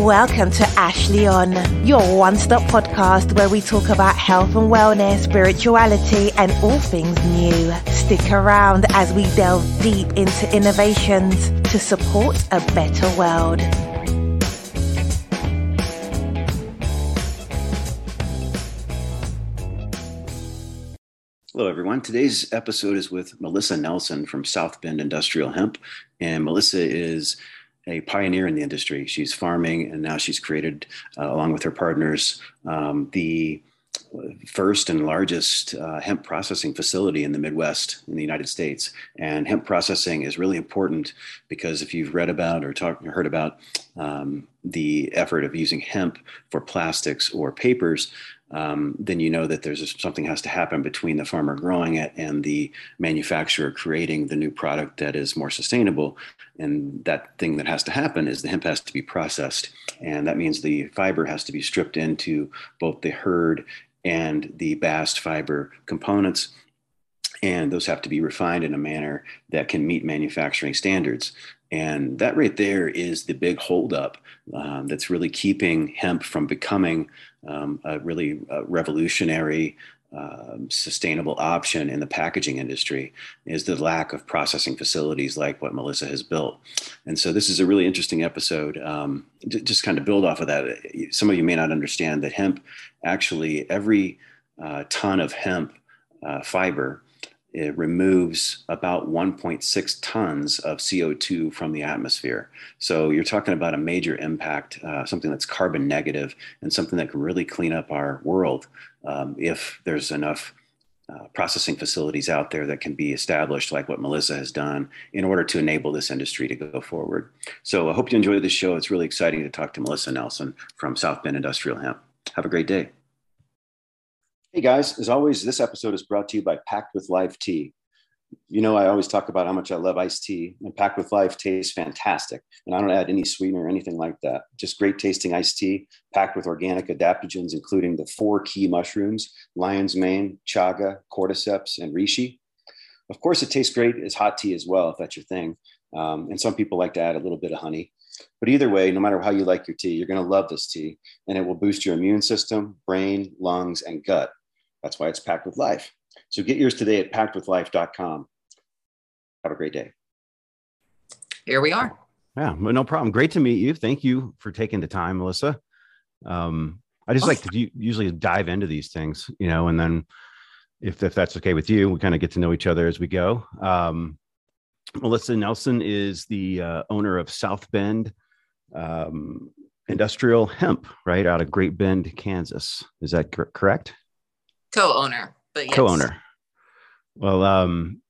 Welcome to Ashley On, your one stop podcast where we talk about health and wellness, spirituality, and all things new. Stick around as we delve deep into innovations to support a better world. Hello, everyone. Today's episode is with Melissa Nelson from South Bend Industrial Hemp. And Melissa is a pioneer in the industry. She's farming, and now she's created, uh, along with her partners, um, the first and largest uh, hemp processing facility in the Midwest in the United States. And hemp processing is really important because if you've read about or heard about um, the effort of using hemp for plastics or papers, um, then you know that there's something has to happen between the farmer growing it and the manufacturer creating the new product that is more sustainable. And that thing that has to happen is the hemp has to be processed. And that means the fiber has to be stripped into both the hurd and the bast fiber components. And those have to be refined in a manner that can meet manufacturing standards. And that right there is the big holdup um, that's really keeping hemp from becoming um, a really uh, revolutionary, um, sustainable option in the packaging industry is the lack of processing facilities like what Melissa has built. And so this is a really interesting episode. Um, just kind of build off of that. Some of you may not understand that hemp actually, every uh, ton of hemp uh, fiber it removes about 1.6 tons of CO2 from the atmosphere. So you're talking about a major impact, uh, something that's carbon negative, and something that can really clean up our world um, if there's enough uh, processing facilities out there that can be established, like what Melissa has done, in order to enable this industry to go forward. So I hope you enjoy this show. It's really exciting to talk to Melissa Nelson from South Bend Industrial Hemp. Have a great day. Hey guys, as always, this episode is brought to you by Packed with Life Tea. You know, I always talk about how much I love iced tea, and Packed with Life tastes fantastic. And I don't add any sweetener or anything like that. Just great tasting iced tea, packed with organic adaptogens, including the four key mushrooms lion's mane, chaga, cordyceps, and reishi. Of course, it tastes great as hot tea as well, if that's your thing. Um, and some people like to add a little bit of honey. But either way, no matter how you like your tea, you're going to love this tea, and it will boost your immune system, brain, lungs, and gut that's why it's packed with life. So get yours today at packedwithlife.com. Have a great day. Here we are. Yeah, no problem. Great to meet you. Thank you for taking the time, Melissa. Um, I just like to usually dive into these things, you know, and then if, if that's okay with you, we kind of get to know each other as we go. Um, Melissa Nelson is the uh, owner of South Bend um, Industrial Hemp, right out of Great Bend, Kansas. Is that cor- correct? Co-owner, but yes. co-owner. Well, um,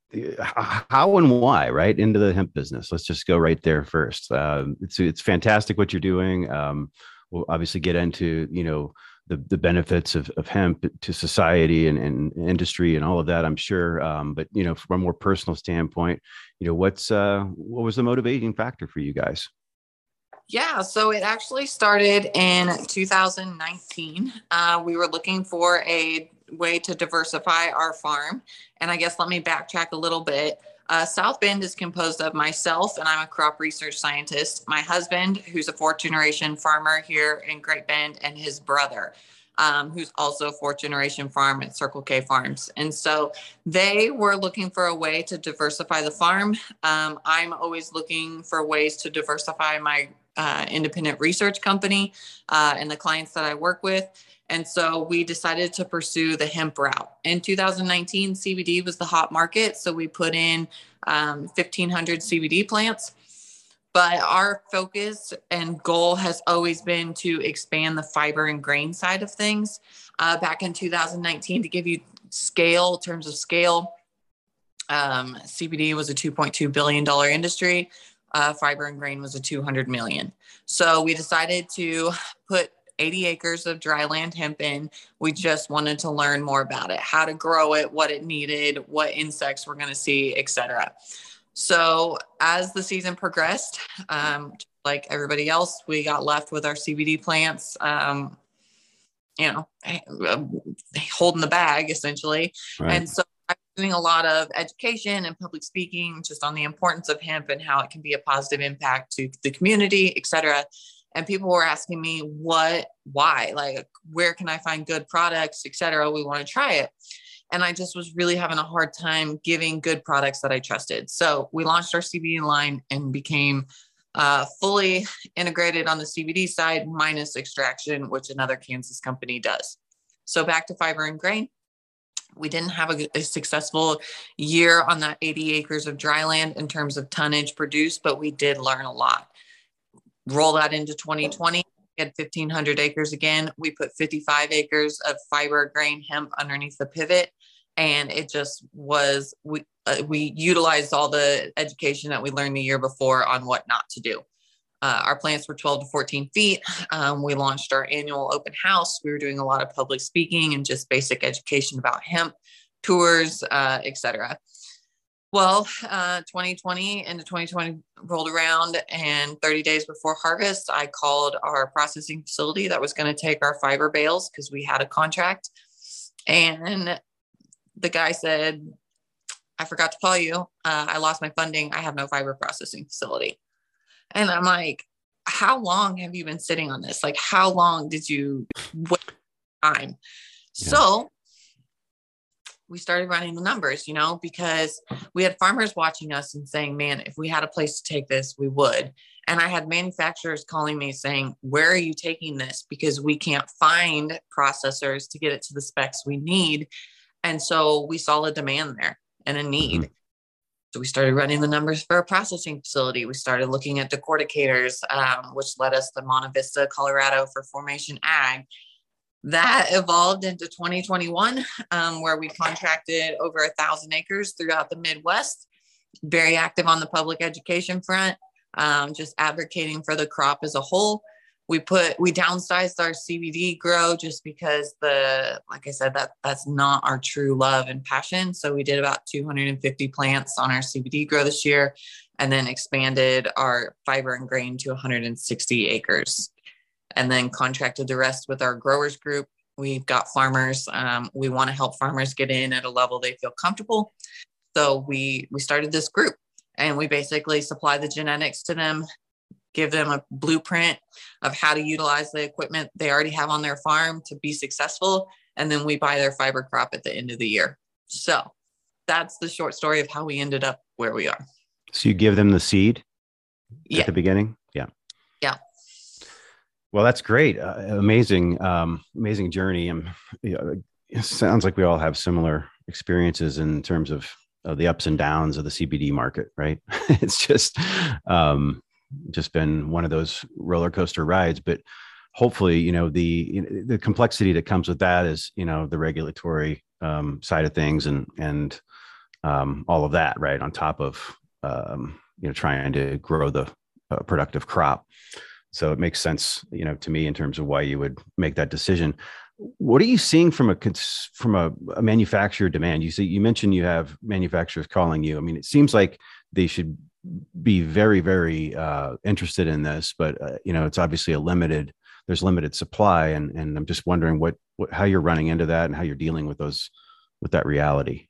how and why, right, into the hemp business? Let's just go right there first. Uh, it's it's fantastic what you're doing. Um, we'll obviously get into you know the the benefits of, of hemp to society and, and industry and all of that. I'm sure, um, but you know, from a more personal standpoint, you know, what's uh, what was the motivating factor for you guys? Yeah, so it actually started in 2019. Uh, we were looking for a way to diversify our farm. And I guess let me backtrack a little bit. Uh, South Bend is composed of myself, and I'm a crop research scientist, my husband, who's a fourth generation farmer here in Great Bend, and his brother. Um, who's also a fourth generation farm at Circle K Farms. And so they were looking for a way to diversify the farm. Um, I'm always looking for ways to diversify my uh, independent research company uh, and the clients that I work with. And so we decided to pursue the hemp route. In 2019, CBD was the hot market. So we put in um, 1,500 CBD plants. But our focus and goal has always been to expand the fiber and grain side of things. Uh, back in 2019, to give you scale, terms of scale, um, CBD was a 2.2 billion dollar industry. Uh, fiber and grain was a 200 million. So we decided to put 80 acres of dry land hemp in. We just wanted to learn more about it, how to grow it, what it needed, what insects we're going to see, etc. So as the season progressed, um, like everybody else, we got left with our CBD plants. Um, you know, holding the bag essentially. Right. And so I'm doing a lot of education and public speaking just on the importance of hemp and how it can be a positive impact to the community, et cetera. And people were asking me what why? Like where can i find good products etc we want to try it. And i just was really having a hard time giving good products that i trusted. So we launched our cbd line and became uh, fully integrated on the cbd side minus extraction which another kansas company does. So back to fiber and grain. We didn't have a, a, successful year on that 80 acres of dry land in terms of tonnage produced, but we did learn a lot roll that into 2020 We had 1500 acres again. We put 55 acres of fiber grain hemp underneath the pivot. And it just was we uh, we utilized all the education that we learned the year before on what not to do. Uh, our plants were 12 to 14 feet. Um, we launched our annual open house. We were doing a lot of public speaking and just basic education about hemp tours uh, etc well, uh, 2020 into 2020 rolled around, and 30 days before harvest, I called our processing facility that was going to take our fiber bales because we had a contract. And the guy said, I forgot to call you. Uh, I lost my funding. I have no fiber processing facility. And I'm like, how long have you been sitting on this? Like, how long did you what time? Yeah. So we started running the numbers, you know, because we had farmers watching us and saying, man, if we had a place to take this, we would. And I had manufacturers calling me saying, where are you taking this? Because we can't find processors to get it to the specs we need. And so we saw a demand there and a need. Mm-hmm. So we started running the numbers for a processing facility. We started looking at decorticators, um, which led us to Monte Vista, Colorado for Formation Ag that evolved into 2021 um, where we contracted over a thousand acres throughout the midwest. Very active on the public education front um, just advocating for the crop as a whole. We put we downsized our cbd grow just because the like i said that that's not our true love and passion. So we did about 250 plants on our cbd grow this year and then expanded our fiber and grain to 160 acres and then contracted the rest with our growers group. We've got farmers. Um, we want to help farmers get in at a level they feel comfortable. So we we started this group, and we basically supply the genetics to them, give them a blueprint of how to utilize the equipment they already have on their farm to be successful, and then we buy their fiber crop at the end of the year. So that's the short story of how we ended up where we are. So you give them the seed yeah. at the beginning? Yeah. Yeah. Well, that's great. Uh, amazing, um, amazing journey. And you know, it sounds like we all have similar experiences in terms of, of the ups and downs of the CBD market, right? it's just, um, just been one of those roller coaster rides. But hopefully, you know, the the complexity that comes with that is, you know, the regulatory um, side of things and and um, all of that, right? On top of um, you know trying to grow the uh, productive crop. So it makes sense, you know, to me in terms of why you would make that decision. What are you seeing from a from a, a manufacturer demand? You see, you mentioned you have manufacturers calling you. I mean, it seems like they should be very, very uh, interested in this, but uh, you know, it's obviously a limited. There's limited supply, and and I'm just wondering what, what how you're running into that and how you're dealing with those with that reality.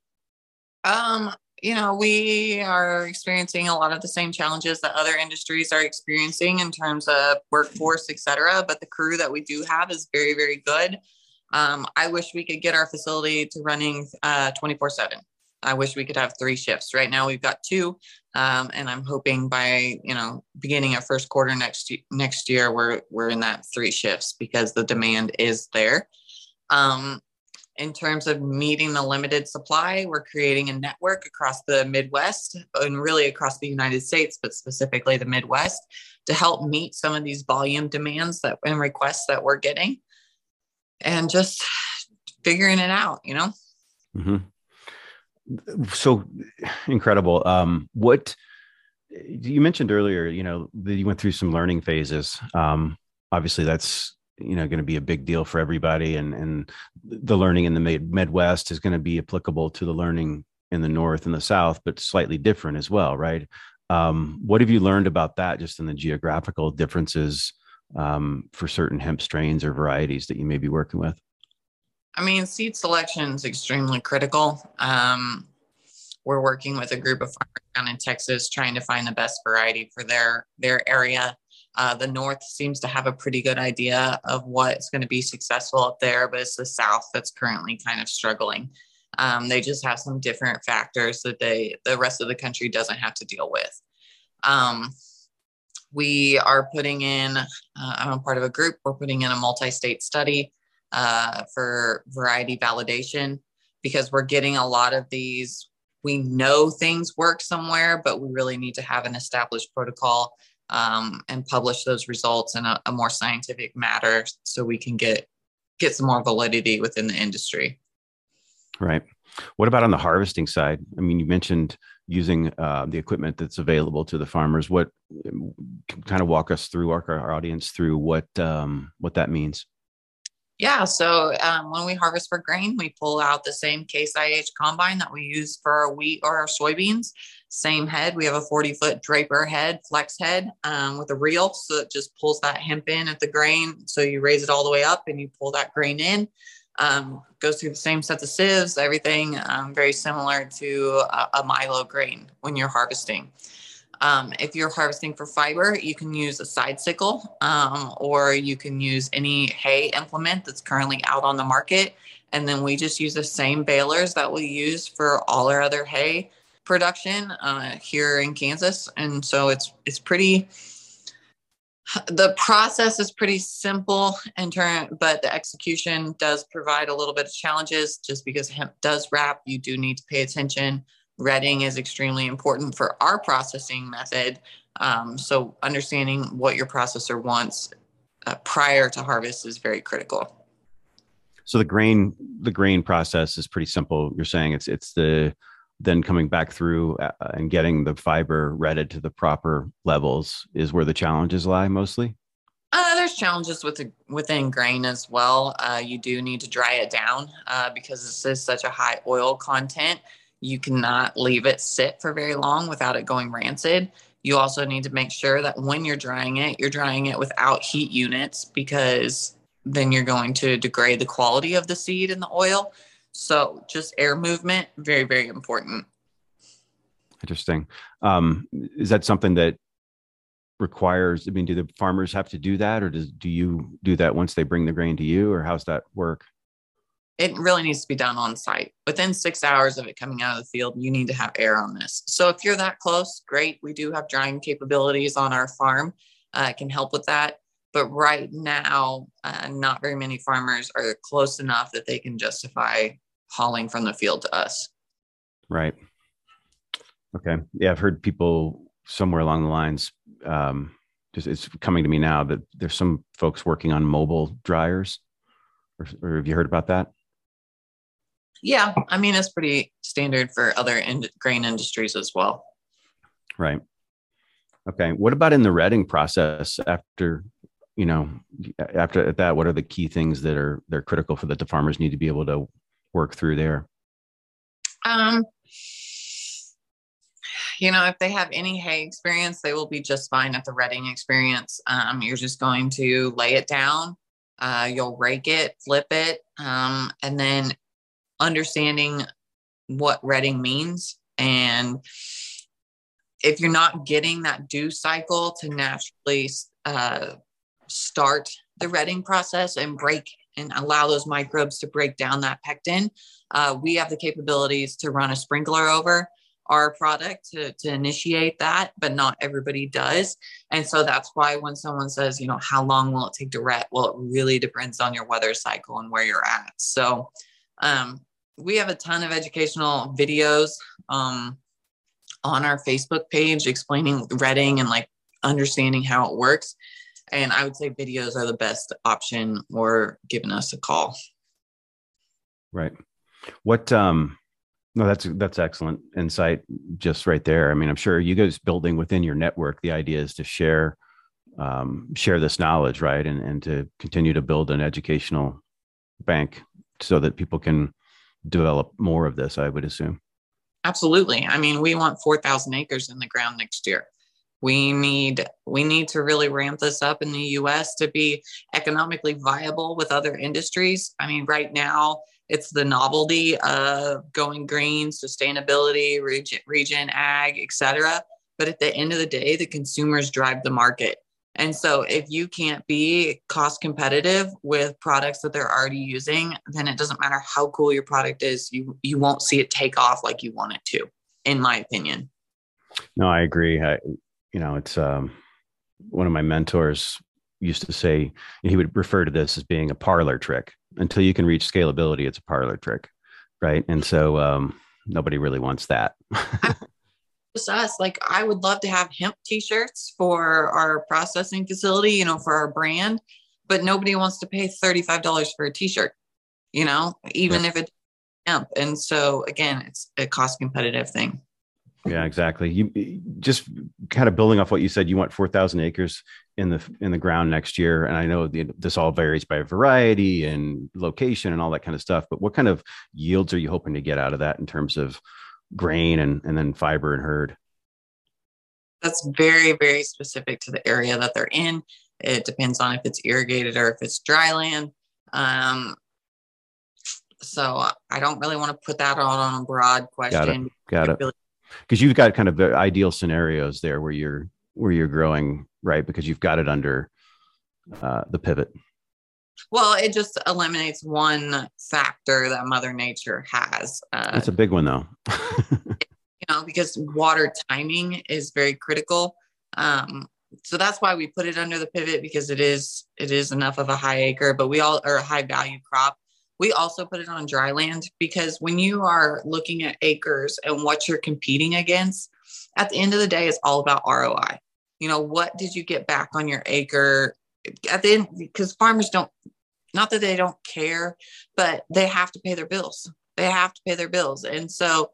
Um, you know, we are experiencing a lot of the same challenges that other industries are experiencing in terms of workforce, et cetera. But the crew that we do have is very, very good. Um, I wish we could get our facility to running uh, 24 uh, 7. I wish we could have three shifts. Right now we've got two, um, and I'm hoping by you know beginning of first quarter next next year we're we're in that three shifts because the demand is there. Um, in terms of meeting the limited supply, we're creating a network across the Midwest and really across the United States, but specifically the Midwest to help meet some of these volume demands that and requests that we're getting and just figuring it out, you know? Mm-hmm. So incredible. Um, what you mentioned earlier, you know, that you went through some learning phases. Um, obviously that's you know going to be a big deal for everybody and and the learning in the midwest is going to be applicable to the learning in the north and the south but slightly different as well right? Um, what have you learned about that just in the geographical differences um, for certain hemp strains or varieties that you may be working with? I mean seed selection is extremely critical. Um, we're working with a group of farmers down in texas trying to find the best variety for their their area Uh, the North seems to have a pretty good idea of what's going to be successful up there, but it's the South that's currently kind of struggling. Um, they just have some different factors that they the rest of the country doesn't have to deal with. Um, we are putting in. Uh, I'm a part of a group. We're putting in a multi-state study uh, for variety validation because we're getting a lot of these. We know things work somewhere, but we really need to have an established protocol um, and publish those results in a, a more scientific matter so we can get get some more validity within the industry. Right. What about on the harvesting side? I mean, you mentioned using uh, the equipment that's available to the farmers. What kind of walk us through our, our audience through what um, what that means? Yeah, so um, when we harvest for grain, we pull out the same Case IH combine that we use for our wheat or our soybeans. Same head. We have a 40 foot draper head, flex head um, with a reel. So it just pulls that hemp in at the grain. So you raise it all the way up and you pull that grain in. Um, goes through the same sets of sieves, everything um, very similar to a, a milo grain when you're harvesting. Um, if you're harvesting for fiber, you can use a side sickle um, or you can use any hay implement that's currently out on the market. And then we just use the same balers that we use for all our other hay production uh, here in Kansas. And so it's it's pretty the process is pretty simple in turn, but the execution does provide a little bit of challenges just because hemp does wrap. You do need to pay attention Retting is extremely important for our processing method. Um, so understanding what your processor wants uh, prior to harvest is very critical. So the grain the grain process is pretty simple. You're saying it's it's the then coming back through uh, and getting the fiber retted to the proper levels is where the challenges lie mostly. Uh, there's challenges with the, within grain as well. Uh, you do need to dry it down uh, because this is such a high oil content you cannot leave it sit for very long without it going rancid. You also need to make sure that when you're drying it, you're drying it without heat units because then you're going to degrade the quality of the seed and the oil. So just air movement, very, very important. Interesting. Um, is that something that requires, I mean, do the farmers have to do that or does, do you do that once they bring the grain to you or how's that work? It really needs to be done on site. Within six hours of it coming out of the field, you need to have air on this. So if you're that close, great. We do have drying capabilities on our farm. Uh, can help with that. But right now, uh, not very many farmers are close enough that they can justify hauling from the field to us. Right. Okay. Yeah, I've heard people somewhere along the lines. Um, just it's coming to me now that there's some folks working on mobile dryers. Or, or have you heard about that? Yeah, I mean it's pretty standard for other in- grain industries as well. Right. Okay. What about in the retting process after, you know, after that? What are the key things that are they're critical for that the farmers need to be able to work through there? Um, you know, if they have any hay experience, they will be just fine at the retting experience. Um, you're just going to lay it down. Uh, you'll rake it, flip it, um, and then understanding what retting means and if you're not getting that dew cycle to naturally uh, start the retting process and break and allow those microbes to break down that pectin, uh, we have the capabilities to run a sprinkler over our product to, to initiate that, but not everybody does. And so that's why when someone says, you know, how long will it take to ret? Well, it really depends on your weather cycle and where you're at. So um, we have a ton of educational videos um, on our Facebook page explaining Retting and like understanding how it works. And I would say videos are the best option or giving us a call. Right. What um no that's that's excellent insight just right there. I mean, I'm sure you guys building within your network, the idea is to share um share this knowledge, right? And and to continue to build an educational bank so that people can develop more of this, I would assume. Absolutely. I mean, we want 4,000 acres in the ground next year. We need we need to really ramp this up in the US to be economically viable with other industries. I mean, right now it's the novelty of going green, sustainability, regen, regen ag, etc. But at the end of the day, the consumers drive the market. And so if you can't be cost competitive with products that they're already using, then it doesn't matter how cool your product is, you you won't see it take off like you want it to, in my opinion. No, I agree. I, you know, it's um, one of my mentors used to say he would refer to this as being a parlor trick. Until you can reach scalability, it's a parlor trick, right? And so um, nobody really wants that. just us. Like I would love to have hemp t-shirts for our processing facility, you know, for our brand, but nobody wants to pay $35 for a t-shirt, you know, even yeah. if it's hemp. And so again, it's a cost competitive thing. Yeah, exactly. You eh, just kind of building off what you said. You want four thousand acres in the in the ground next year, and I know the, this all varies by variety and location and all that kind of stuff. But what kind of yields are you hoping to get out of that in terms of grain and, and then fiber and hurd. That's very, very specific to the area that they're in. It depends on if it's irrigated or if it's dry land. Um, so I don't really want to put that all on a broad question. Got it. Got it. Because you've got kind of the ideal scenarios there where you're where you're growing right because you've got it under uh, the pivot. Well, it just eliminates one factor that Mother Nature has. Uh, That's a big one, though. you know, because water timing is very critical. Um, so that's why we put it under the pivot because it is it is enough of a high acre, but we all are a high value crop. We also put it on dry land because when you are looking at acres and what you're competing against, at the end of the day, it's all about ROI. You know, what did you get back on your acre? At the end, because farmers don't not that they don't care, but they have to pay their bills. They have to pay their bills. And so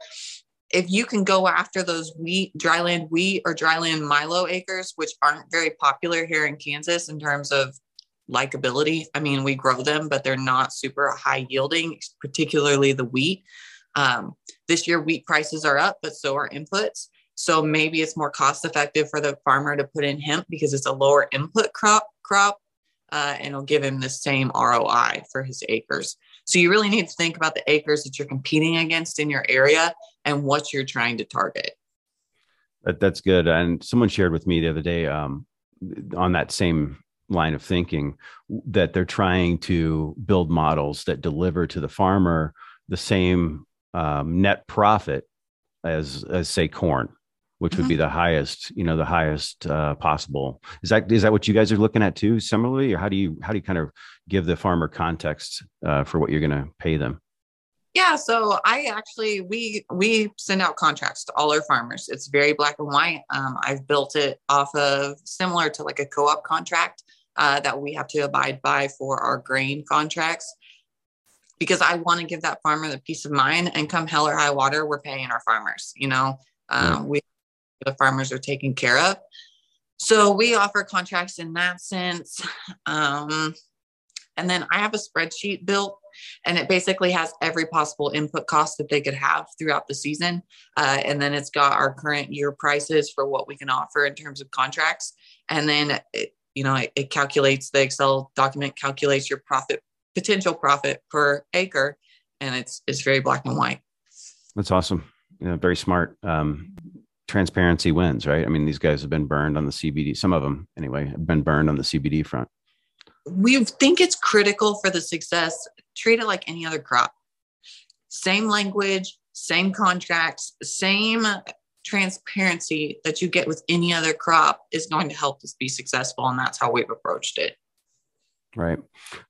if you can go after those wheat, dryland wheat or dryland Milo acres, which aren't very popular here in Kansas in terms of likability. I mean, we grow them, but they're not super high yielding, particularly the wheat. Um, this year, wheat prices are up, but so are inputs. So maybe it's more cost effective for the farmer to put in hemp because it's a lower input crop crop uh, and it'll give him the same ROI for his acres. So you really need to think about the acres that you're competing against in your area and what you're trying to target. That, that's good. And someone shared with me the other day um, on that same line of thinking that they're trying to build models that deliver to the farmer the same um, net profit as as say corn which mm-hmm. would be the highest, you know, the highest uh, possible. Is that is that what you guys are looking at too, similarly, or how do you how do you kind of give the farmer context uh, for what you're going to pay them? Yeah, so I actually we we send out contracts to all our farmers. It's very black and white. Um, I've built it off of similar to like a co-op contract uh, that we have to abide by for our grain contracts because I want to give that farmer the peace of mind and come hell or high water, we're paying our farmers. You know, um, we the farmers are taken care of. So we offer contracts in that sense. Um, and then I have a spreadsheet built and it basically has every possible input cost that they could have throughout the season. Uh, and then it's got our current year prices for what we can offer in terms of contracts. And then, it, you know, it, it calculates the Excel document calculates your profit, potential profit per acre. And it's, it's very black and white. That's awesome. Very smart. Um, transparency wins, right? I mean, these guys have been burned on the CBD. Some of them, anyway, have been burned on the CBD front. We think it's critical for the success. Treat it like any other crop. Same language, same contracts, same transparency that you get with any other crop is going to help us be successful. And that's how we've approached it. Right.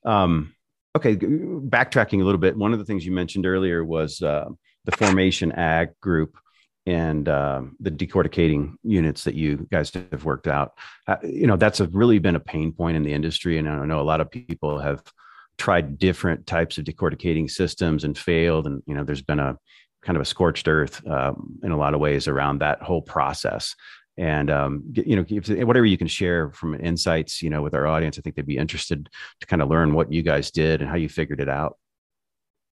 Um, okay. Backtracking a little bit. One of the things you mentioned earlier was uh, the Formation Ag group and uh, the decorticating units that you guys have worked out. Uh, you know, that's a, really been a pain point in the industry. And I know a lot of people have tried different types of decorticating systems and failed. And, you know, there's been a kind of a scorched earth um, in a lot of ways around that whole process. And, um, you know, if, whatever you can share from insights, you know, with our audience, I think they'd be interested to kind of learn what you guys did and how you figured it out.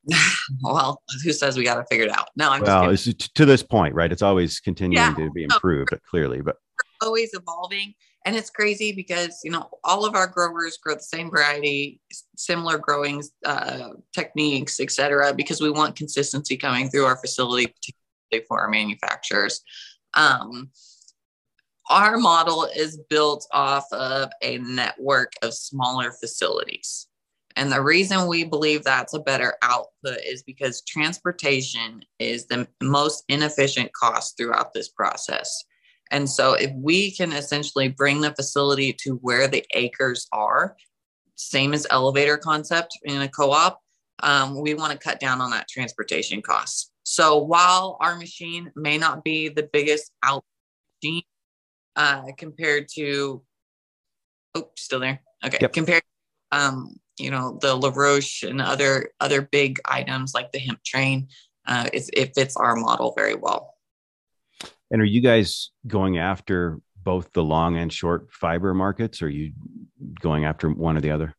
well, who says we got to figure it out? No, I'm well, to this point, right? It's always continuing yeah. to be improved, no, clearly, but always evolving. And it's crazy because you know all of our growers grow the same variety, similar growing uh, techniques, etc. Because we want consistency coming through our facility, particularly for our manufacturers. Um, our model is built off of a network of smaller facilities. And the reason we believe that's a better output is because transportation is the most inefficient cost throughout this process. And so, if we can essentially bring the facility to where the acres are, same as elevator concept in a co op, um, we want to cut down on that transportation cost. So, while our machine may not be the biggest out machine uh, compared to, oh, still there? Okay. Yep. Compared um, you know the LaRoche and other other big items like the HempTrain. Uh, it, it fits our model very well. And are you guys going after both the long and short fiber markets? Or are you going after one or the other?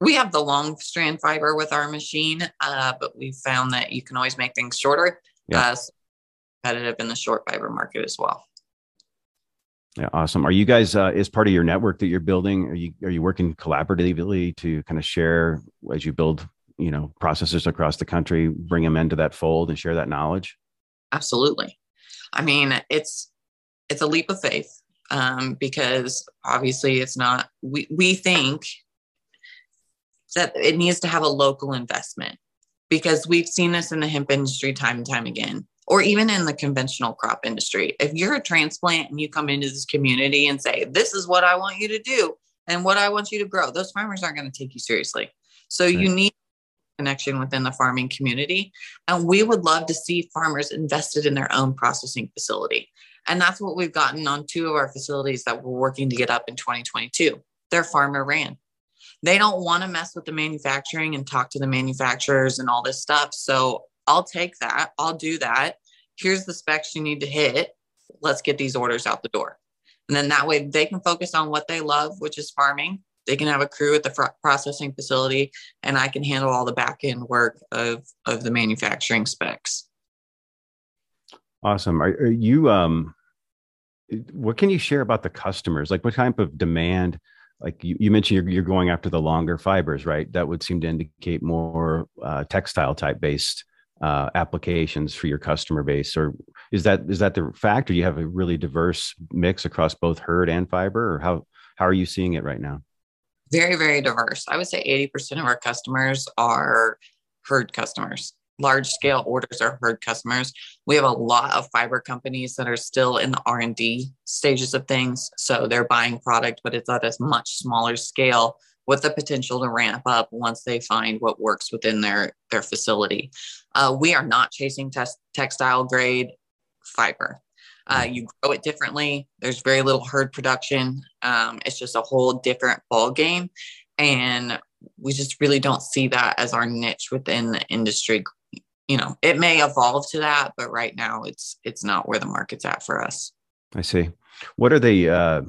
We have the long strand fiber with our machine, uh, but we found that you can always make things shorter. Yeah. Uh, so competitive in the short fiber market as well. Yeah, awesome. Are you guys uh, as part of your network that you're building? Are you are you working collaboratively to kind of share as you build, you know, processes across the country, bring them into that fold and share that knowledge? Absolutely. I mean, it's it's a leap of faith um, because obviously it's not. We we think that it needs to have a local investment because we've seen this in the hemp industry time and time again or even in the conventional crop industry. If you're a transplant and you come into this community and say, This is what I want you to do and what I want you to grow, those farmers aren't going to take you seriously. So right. you need connection within the farming community. And we would love to see farmers invested in their own processing facility. And that's what we've gotten on two of our facilities that we're working to get up in 2022. They're farmer ran. They don't want to mess with the manufacturing and talk to the manufacturers and all this stuff. So I'll take that. I'll do that. Here's the specs you need to hit. Let's get these orders out the door. And then that way they can focus on what they love, which is farming. They can have a crew at the fr- processing facility, and I can handle all the back end work of, of the manufacturing specs. Awesome. Are, are you, um, what can you share about the customers? Like what type of demand? Like you, you mentioned you're, you're going after the longer fibers, right? That would seem to indicate more uh, textile type based uh, applications for your customer base or is that is that the fact or you have a really diverse mix across both hurd and fiber or how how are you seeing it right now? Very very diverse. I would say 80% of our customers are hurd customers. Large scale orders are hurd customers. We have a lot of fiber companies that are still in the r&d stages of things so they're buying product but it's at a much smaller scale with the potential to ramp up once they find what works within their their facility. Uh, we are not chasing test, textile grade fiber. Uh, you grow it differently. There's very little hurd production. Um, it's just a whole different ball game, and we just really don't see that as our niche within the industry. You know, it may evolve to that, but right now it's it's not where the market's at for us. I see. What are the uh,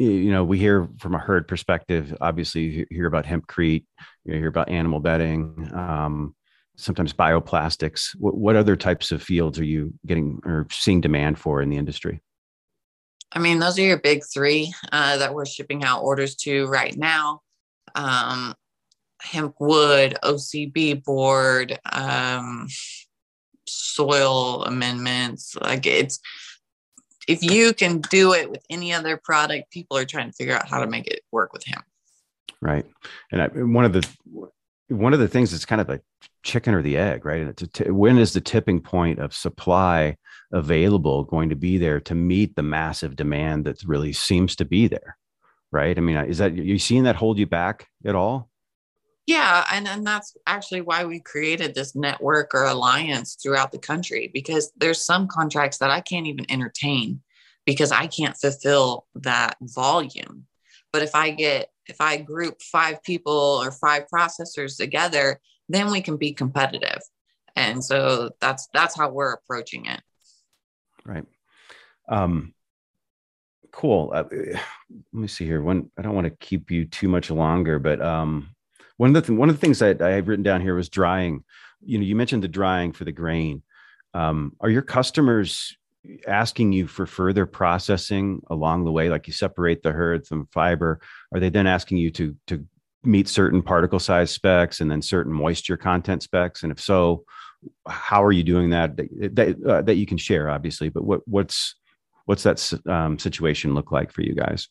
you know, we hear from a hurd perspective, obviously you hear about hempcrete, you hear about animal bedding, um, sometimes bioplastics. What, what other types of fields are you getting or seeing demand for in the industry? I mean, those are your big three uh, that we're shipping out orders to right now. Um, hemp wood, OSB board, um, soil amendments. Like it's if you can do it with any other product, people are trying to figure out how to make it work with him. Right. And I, one of the one of the things that's kind of a chicken or the egg, right? T- when is the tipping point of supply available going to be there to meet the massive demand that really seems to be there? Right. I mean, is that you seeing that hold you back at all? Yeah, and, and that's actually why we created this network or alliance throughout the country because there's some contracts that I can't even entertain because I can't fulfill that volume. But if I get if I group five people or five processors together, then we can be competitive. And so that's that's how we're approaching it. Right. Um cool. Uh, let me see here. One I don't want to keep you too much longer, but um one of the th- one of the things that I have written down here was drying. You know, you mentioned the drying for the grain. Um, are your customers asking you for further processing along the way, like you separate the hurd from fiber? Are they then asking you to to meet certain particle size specs and then certain moisture content specs? And if so, how are you doing that? That uh, that you can share, obviously. But what what's what's that um, situation look like for you guys?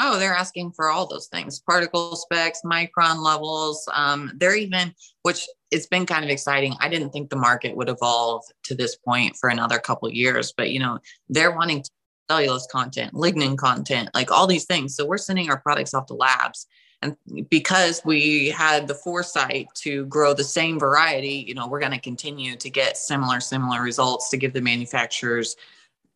Oh, they're asking for all those things particle specs, micron levels. Um, they're even, which it's been kind of exciting. I didn't think the market would evolve to this point for another couple years, but you know, they're wanting cellulose content, lignin content, like all these things. So we're sending our products off to labs. And because we had the foresight to grow the same variety, you know, we're going to continue to get similar, similar results to give the manufacturers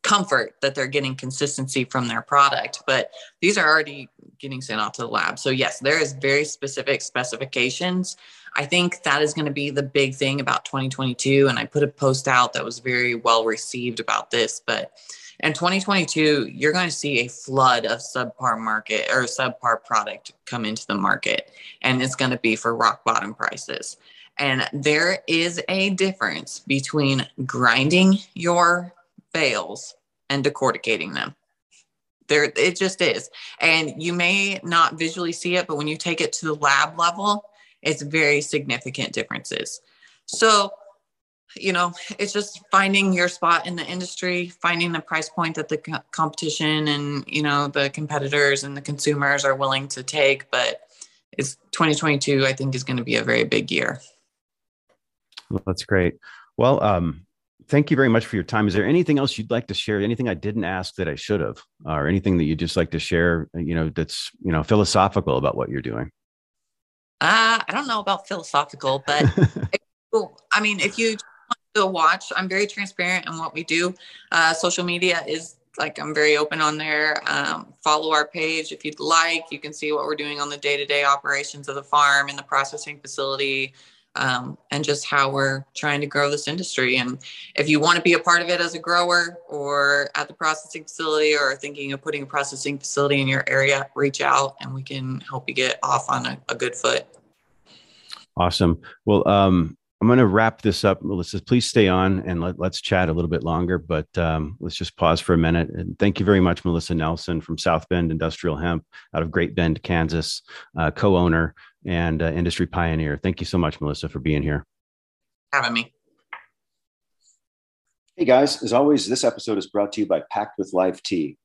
comfort that they're getting consistency from their product. But these are already getting sent off to the lab. So, yes, there is very specific specifications. I think that is going to be the big thing about 2022. And I put a post out that was very well received about this. But in 2022, you're going to see a flood of subpar market or subpar product come into the market, and it's going to be for rock bottom prices. And there is a difference between grinding your bales and decorticating them. There, it just is. And you may not visually see it, but when you take it to the lab level, it's very significant differences. So, you know, it's just finding your spot in the industry, finding the price point that the co- competition and, you know, the competitors and the consumers are willing to take. But it's 2022, I think, is going to be a very big year. Well, that's great. Well, um, thank you very much for your time. Is there anything else you'd like to share? Anything I didn't ask that I should have, or anything that you'd just like to share? You know, that's you know philosophical about what you're doing. Uh, I don't know about philosophical, but I mean, if you want to watch, I'm very transparent in what we do. Uh, social media is like I'm very open on there. Um, follow our page if you'd like. You can see what we're doing on the day to day operations of the farm and the processing facility um, and just how we're trying to grow this industry. And if you want to be a part of it as a grower or at the processing facility or thinking of putting a processing facility in your area, reach out and we can help you get off on a, a good foot. Awesome. Well, um, I'm going to wrap this up. Melissa, please stay on and let, us chat a little bit longer, but um, let's just pause for a minute. And thank you very much, Melissa Nelson from South Bend Industrial Hemp out of Great Bend, Kansas, uh, co owner and uh, industry pioneer. Thank you so much, Melissa, for being here. Having me. Hey guys, as always, this episode is brought to you by Packed with Life Tea.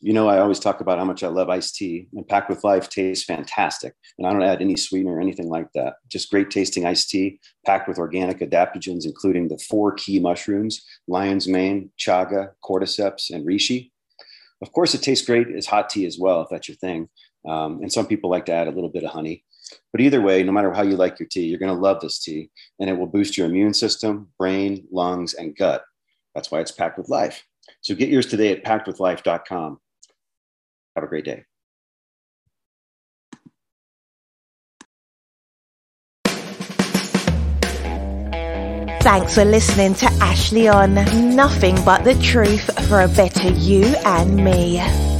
You know, I always talk about how much I love iced tea, and Packed with Life tastes fantastic. And I don't add any sweetener or anything like that. Just great tasting iced tea, packed with organic adaptogens, including the four key mushrooms lion's mane, chaga, cordyceps, and reishi. Of course, it tastes great as hot tea as well, if that's your thing. Um, and some people like to add a little bit of honey. But either way, no matter how you like your tea, you're going to love this tea and it will boost your immune system, brain, lungs, and gut. That's why it's packed with life. So get yours today at packedwithlife.com. Have a great day. Thanks for listening to Ashley on Nothing But the Truth for a Better You and Me.